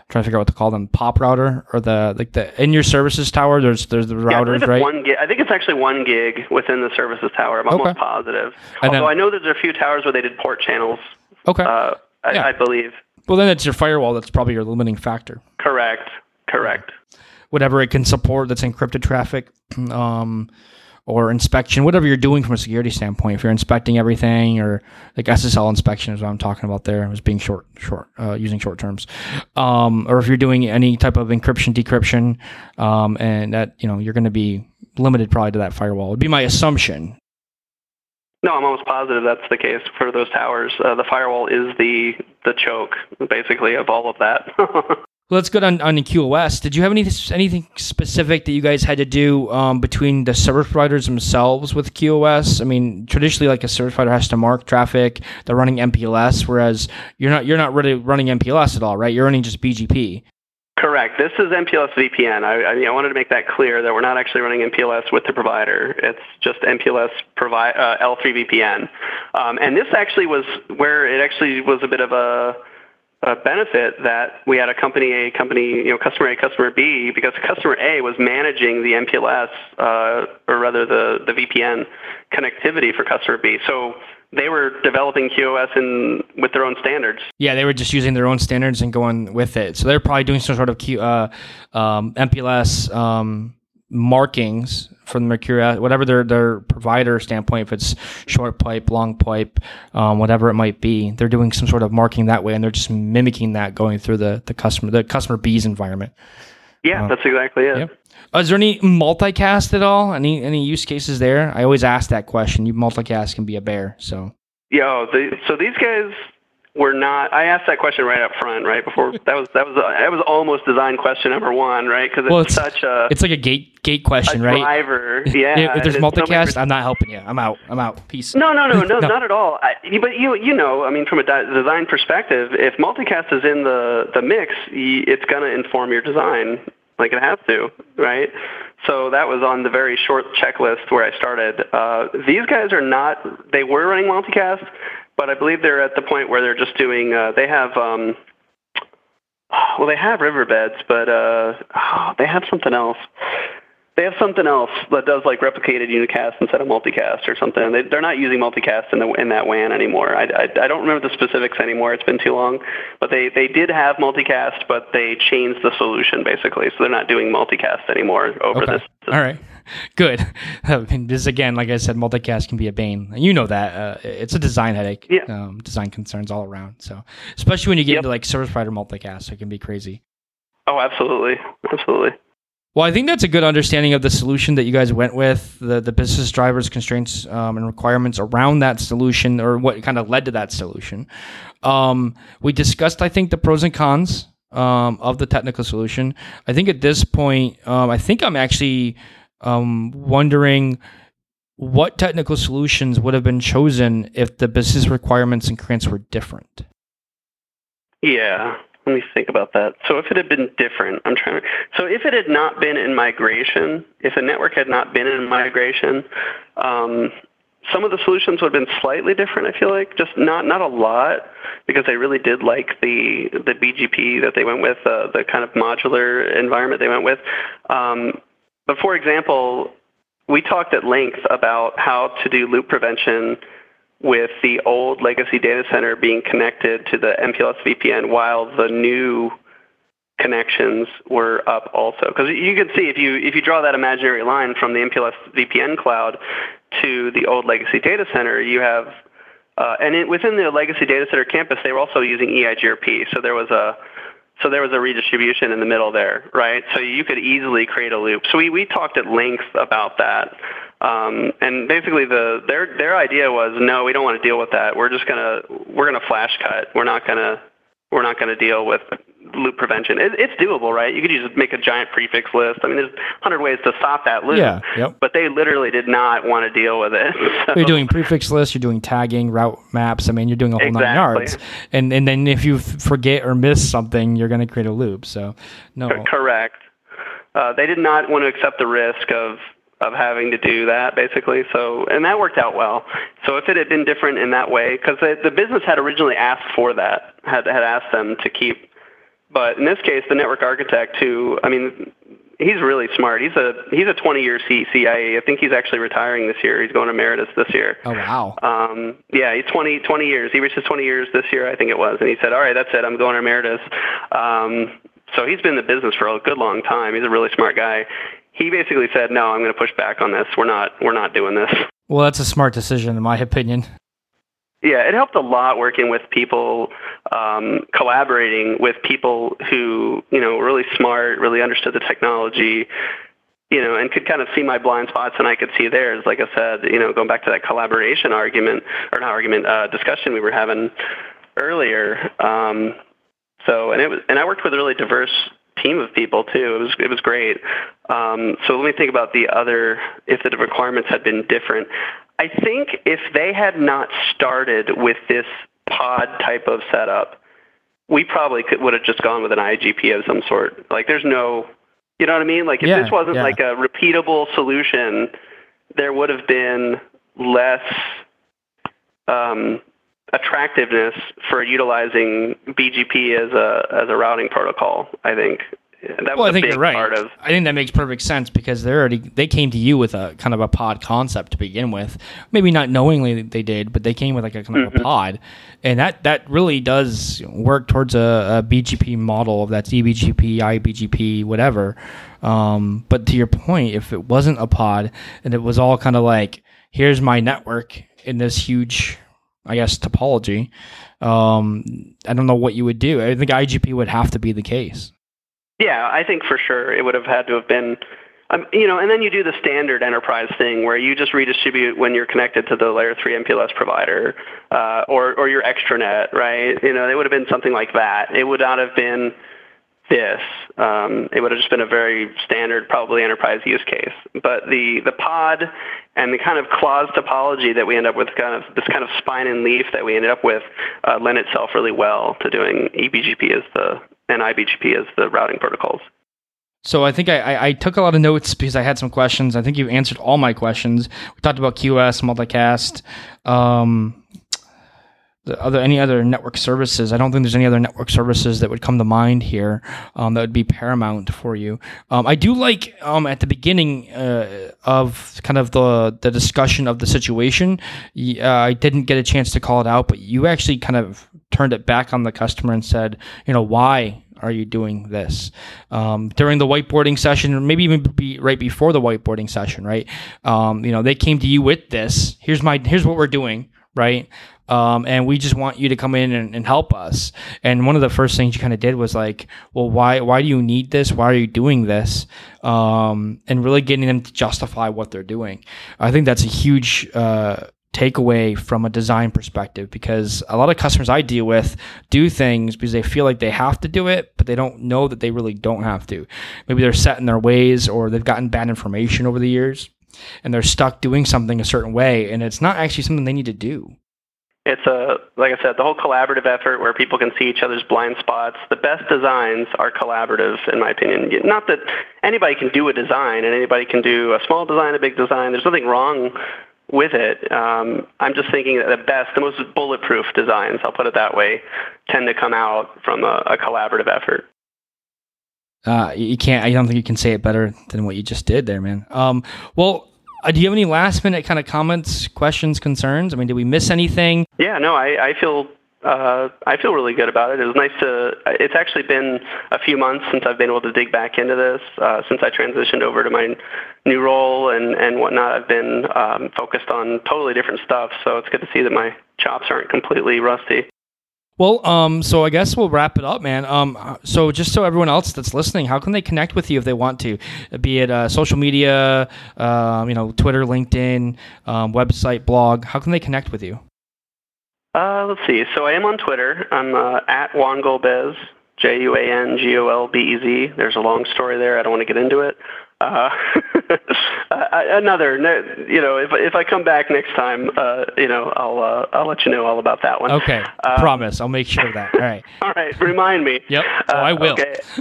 trying to figure out what to call them pop router or the like the in your services tower there's there's the routers yeah, right? one gig, i think it's actually one gig within the services tower i'm almost Okay. positive. And then- although i know there's a few towers where they did port channels okay. uh, I, Yeah. I believe. Well then it's your firewall that's probably your limiting factor. Correct correct. Whatever it can support that's encrypted traffic um, or inspection, whatever you're doing from a security standpoint. If you're inspecting everything or like SSL inspection is what I'm talking about there. I was being short, short, uh, using short terms. Um, or if you're doing any type of encryption, decryption, um, and that, you know, you're going to be limited probably to that firewall would be my assumption. no i'm almost positive that's the case for those towers uh, the firewall is the the choke basically of all of that Let's go on on QoS. Did you have any anything specific that you guys had to do um, between the service providers themselves with QoS? I mean, traditionally, like a service provider has to mark traffic. They're running MPLS, whereas you're not. You're not really running MPLS at all, right? You're running just BGP. Correct. This is MPLS VPN. I, I, mean, I wanted to make that clear that we're not actually running MPLS with the provider. It's just MPLS provi- uh, L3 VPN. Um, and this actually was where it actually was a bit of a, a benefit that we had a company A, company, you know, customer A, customer B, because customer A was managing the MPLS, uh, or rather the, the VPN connectivity for customer B. So they were developing QoS in, with their own standards. Yeah, they were just using their own standards and going with it. So they're probably doing some sort of Q, uh, um, MPLS um, markings from Mercury, whatever their their provider standpoint, if it's short pipe, long pipe, um, whatever it might be, they're doing some sort of marking that way, and they're just mimicking that going through the the customer the customer B's environment. Yeah, Uh, that's exactly it. Yep. Uh, is there any multicast at all? Any any use cases there? I always ask that question. You multicast can be a bear, so Yo, the, so these guys were not. I asked that question right up front, right before that was that was that was almost design question number one, right? Because it's, Well, it's- such a, it's like a gate gate question, right? driver. Yeah. if, there's and it's so multicast, I'm not helping you. I'm out. I'm out. Peace. No, no, no, no, No. not at all. I, but you, you know, I mean, from a di- design perspective, if multicast is in the the mix, y- it's going to inform your design, like it has to, right? So that was on the very short checklist where I started. Uh, these guys are not. They were running multicast, but I believe they're at the point where they're just doing. Uh, they have. Um, well, they have Riverbeds, but uh, oh, they have something else. They have something else that does like replicated unicast instead of multicast or something. They, they're not using multicast in the in that WAN anymore. I, I, I don't remember the specifics anymore. It's been too long. But they, they did have multicast, but they changed the solution basically. So they're not doing multicast anymore over Okay. this. All right. Good. This again, like I said, multicast can be a bane. You know that. Uh, it's a design headache. Yeah. Um, design concerns all around. So, especially when you get Yep. into like service provider multicast, it can be crazy. Oh, absolutely, absolutely. Well, I think that's a good understanding of the solution that you guys went with, the the business drivers, constraints, um, and requirements around that solution, or what kind of led to that solution. Um, we discussed, I think, the pros and cons um, of the technical solution. I think at this point, um, I think I'm actually um, wondering what technical solutions would have been chosen if the business requirements and constraints were different. Yeah. Let me think about that. So if it had been different, I'm trying to. So if it had not been in migration, if the network had not been in migration, um, some of the solutions would have been slightly different. I feel like just not not a lot because they really did like the the BGP that they went with, uh, the kind of modular environment they went with. Um, but for example, we talked at length about how to do loop prevention with the old legacy data center being connected to the MPLS VPN while the new connections were up also. Because you can see if you if you draw that imaginary line from the MPLS VPN cloud to the old legacy data center, you have uh, and it, within the legacy data center campus, they were also using EIGRP. So there was a so there was a redistribution in the middle there, right? So you could easily create a loop. So we, we talked at length about that. Um, and basically the their their idea was no, we don't want to deal with that. We're just gonna we're gonna flash cut. We're not gonna we're not gonna deal with loop prevention. It, it's doable, right? You could just make a giant prefix list. I mean, there's hundred ways to stop that loop. Yeah. Yep. But they literally did not want to deal with it. So. You're doing prefix lists. You're doing tagging, route maps. I mean, you're doing a whole exactly. nine yards. And and then if you forget or miss something, you're going to create a loop. So no. Correct. Uh, they did not want to accept the risk of of having to do that basically. So, and that worked out well. So if it had been different in that way, because the, the business had originally asked for that, had had asked them to keep, but in this case, the network architect who, I mean, he's really smart. He's a he's a 20 year CCIE. I think he's actually retiring this year. He's going to emeritus this year. Oh wow. Um, yeah, he's 20 20 years. He reaches 20 years this year, I think it was, and he said, "All right, that's it. I'm going to emeritus." Um, so he's been in the business for a good long time. He's a really smart guy he basically said, "No, I'm going to push back on this. We're not we're not doing this." Well, that's a smart decision, in my opinion. Yeah, it helped a lot working with people, um, collaborating with people who you know were really smart, really understood the technology, you know, and could kind of see my blind spots and I could see theirs. Like I said, you know, going back to that collaboration argument or not argument uh, discussion we were having earlier. Um, so, and it was, and I worked with a really diverse team of people too. It was it was great. Um, so let me think about the other if the requirements had been different. I think if they had not started with this pod type of setup, we probably could would have just gone with an IGP of some sort. Like there's no, you know what I mean? Like if yeah, this wasn't yeah. like a repeatable solution, there would have been less um, attractiveness for utilizing BGP as a as a routing protocol. I think that well, I think you're right. Of, I think that makes perfect sense because they already they came to you with a kind of a pod concept to begin with. Maybe not knowingly they did, but they came with like a kind of mm-hmm. a pod, and that that really does work towards a, a BGP model of that's eBGP, IBGP, whatever. Um, but to your point, if it wasn't a pod and it was all kind of like here's my network in this huge I guess, topology. Um, I don't know what you would do. I think IGP would have to be the case. Yeah, I think for sure it would have had to have been, um, you know, and then you do the standard enterprise thing where you just redistribute when you're connected to the layer three MPLS provider uh, or or your extranet, right? You know, it would have been something like that. It would not have been this. Um, it would have just been a very standard, probably enterprise use case. But the, the pod and the kind of Clos topology that we end up with, kind of this kind of spine and leaf that we ended up with, uh, lent itself really well to doing eBGP as the and IBGP as the routing protocols. So I think I, I, took a lot of notes because I had some questions. I think you answered all my questions. We talked about QoS, multicast. Um, the other any other network services. I don't think there's any other network services that would come to mind here um, that would be paramount for you. Um, I do like um, at the beginning uh, of kind of the the discussion of the situation. Uh, I didn't get a chance to call it out, but you actually kind of turned it back on the customer and said, you know, why are you doing this um, during the whiteboarding session or maybe even be right before the whiteboarding session right um, you know they came to you with this here's my here's what we're doing right um, and we just want you to come in and, and, help us. And one of the first things you kind of did was like, well, why why do you need this? Why are you doing this? Um, and really getting them to justify what they're doing. I think that's a huge uh, takeaway from a design perspective because a lot of customers I deal with do things because they feel like they have to do it, but they don't know that they really don't have to. Maybe they're set in their ways or they've gotten bad information over the years and they're stuck doing something a certain way and it's not actually something they need to do it's a like I said, the whole collaborative effort where people can see each other's blind spots. The best designs are collaborative, in my opinion. Not that anybody can do a design and anybody can do a small design, a big design. There's nothing wrong with it. Um, I'm just thinking that the best, the most bulletproof designs, I'll put it that way, tend to come out from a, a collaborative effort. Uh, you can't. I don't think you can say it better than what you just did there, man. Um, well, Uh, do you have any last minute kind of comments, questions, concerns? I mean, did we miss anything? Yeah, no, I, I feel uh, I feel really good about it. It was nice to. It's actually been a few months since I've been able to dig back into this. Uh, since I transitioned over to my new role and and whatnot, I've been um, focused on totally different stuff. So it's good to see that my chops aren't completely rusty. Well, um, so I guess we'll wrap it up, man. Um, so just so everyone else that's listening, how can they connect with you if they want to, be it uh, social media, uh, you know, Twitter, LinkedIn, um, website, blog? How can they connect with you? Uh, let's see. So I am on Twitter. I'm uh, at Juangolbez, J U A N G O L B E Z. There's a long story there. I don't want to get into it. Uh, another, you know, if if I come back next time, uh, you know, I'll uh, I'll let you know all about that one. Okay, um, promise. I'll make sure of that. All right. all right. Remind me. Yep. Oh, I will. Okay.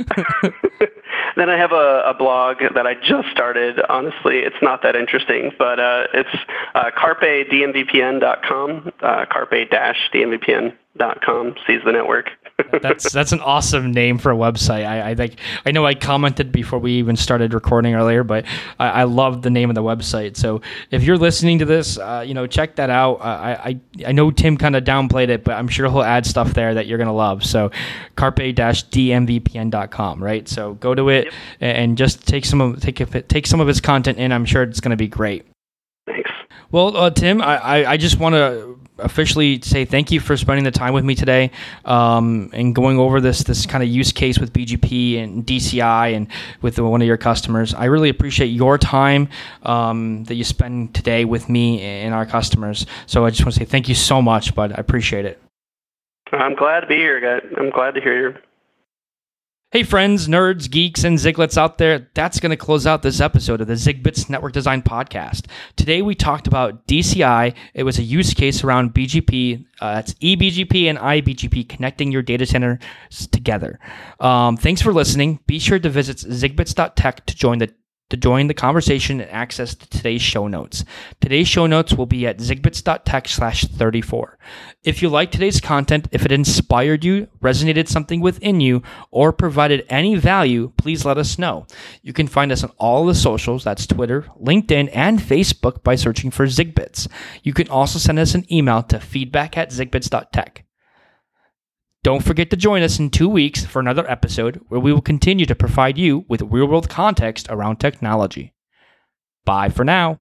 then I have a, a blog that I just started. Honestly, it's not that interesting, but uh, it's uh, carpedmvpn.com, uh, carpe-dmvpn.com, seize the network that's that's an awesome name for a website. I, I think I know I commented before we even started recording earlier, but I, I love the name of the website. So if you're listening to this, uh, you know, check that out. Uh, I, I I know Tim kind of downplayed it, but I'm sure he'll add stuff there that you're gonna love. So carpe-dmvpn.com, right? So go to it yep. and just take some of take take some of his content in. I'm sure it's gonna be great. Thanks. Well, uh, Tim, I, I, I just want to officially say thank you for spending the time with me today um, and going over this this kind of use case with BGP and DCI and with one of your customers. I really appreciate your time um, that you spend today with me and our customers. So I just want to say thank you so much, bud. I appreciate it. I'm glad to be here. I'm glad to hear your Hey, friends, nerds, geeks, and Ziglets out there, that's going to close out this episode of the ZigBits Network Design Podcast. Today we talked about DCI. It was a use case around BGP. Uh, that's eBGP and iBGP connecting your data centers together. Um, thanks for listening. Be sure to visit zigbits.tech to join the to join the conversation and access to today's show notes. Today's show notes will be at zigbits.tech slash 34. If you like today's content, if it inspired you, resonated something within you, or provided any value, please let us know. You can find us on all the socials, that's Twitter, LinkedIn, and Facebook by searching for Zigbits. You can also send us an email to feedback at zigbits.tech. Don't forget to join us in two weeks for another episode where we will continue to provide you with real world context around technology. Bye for now.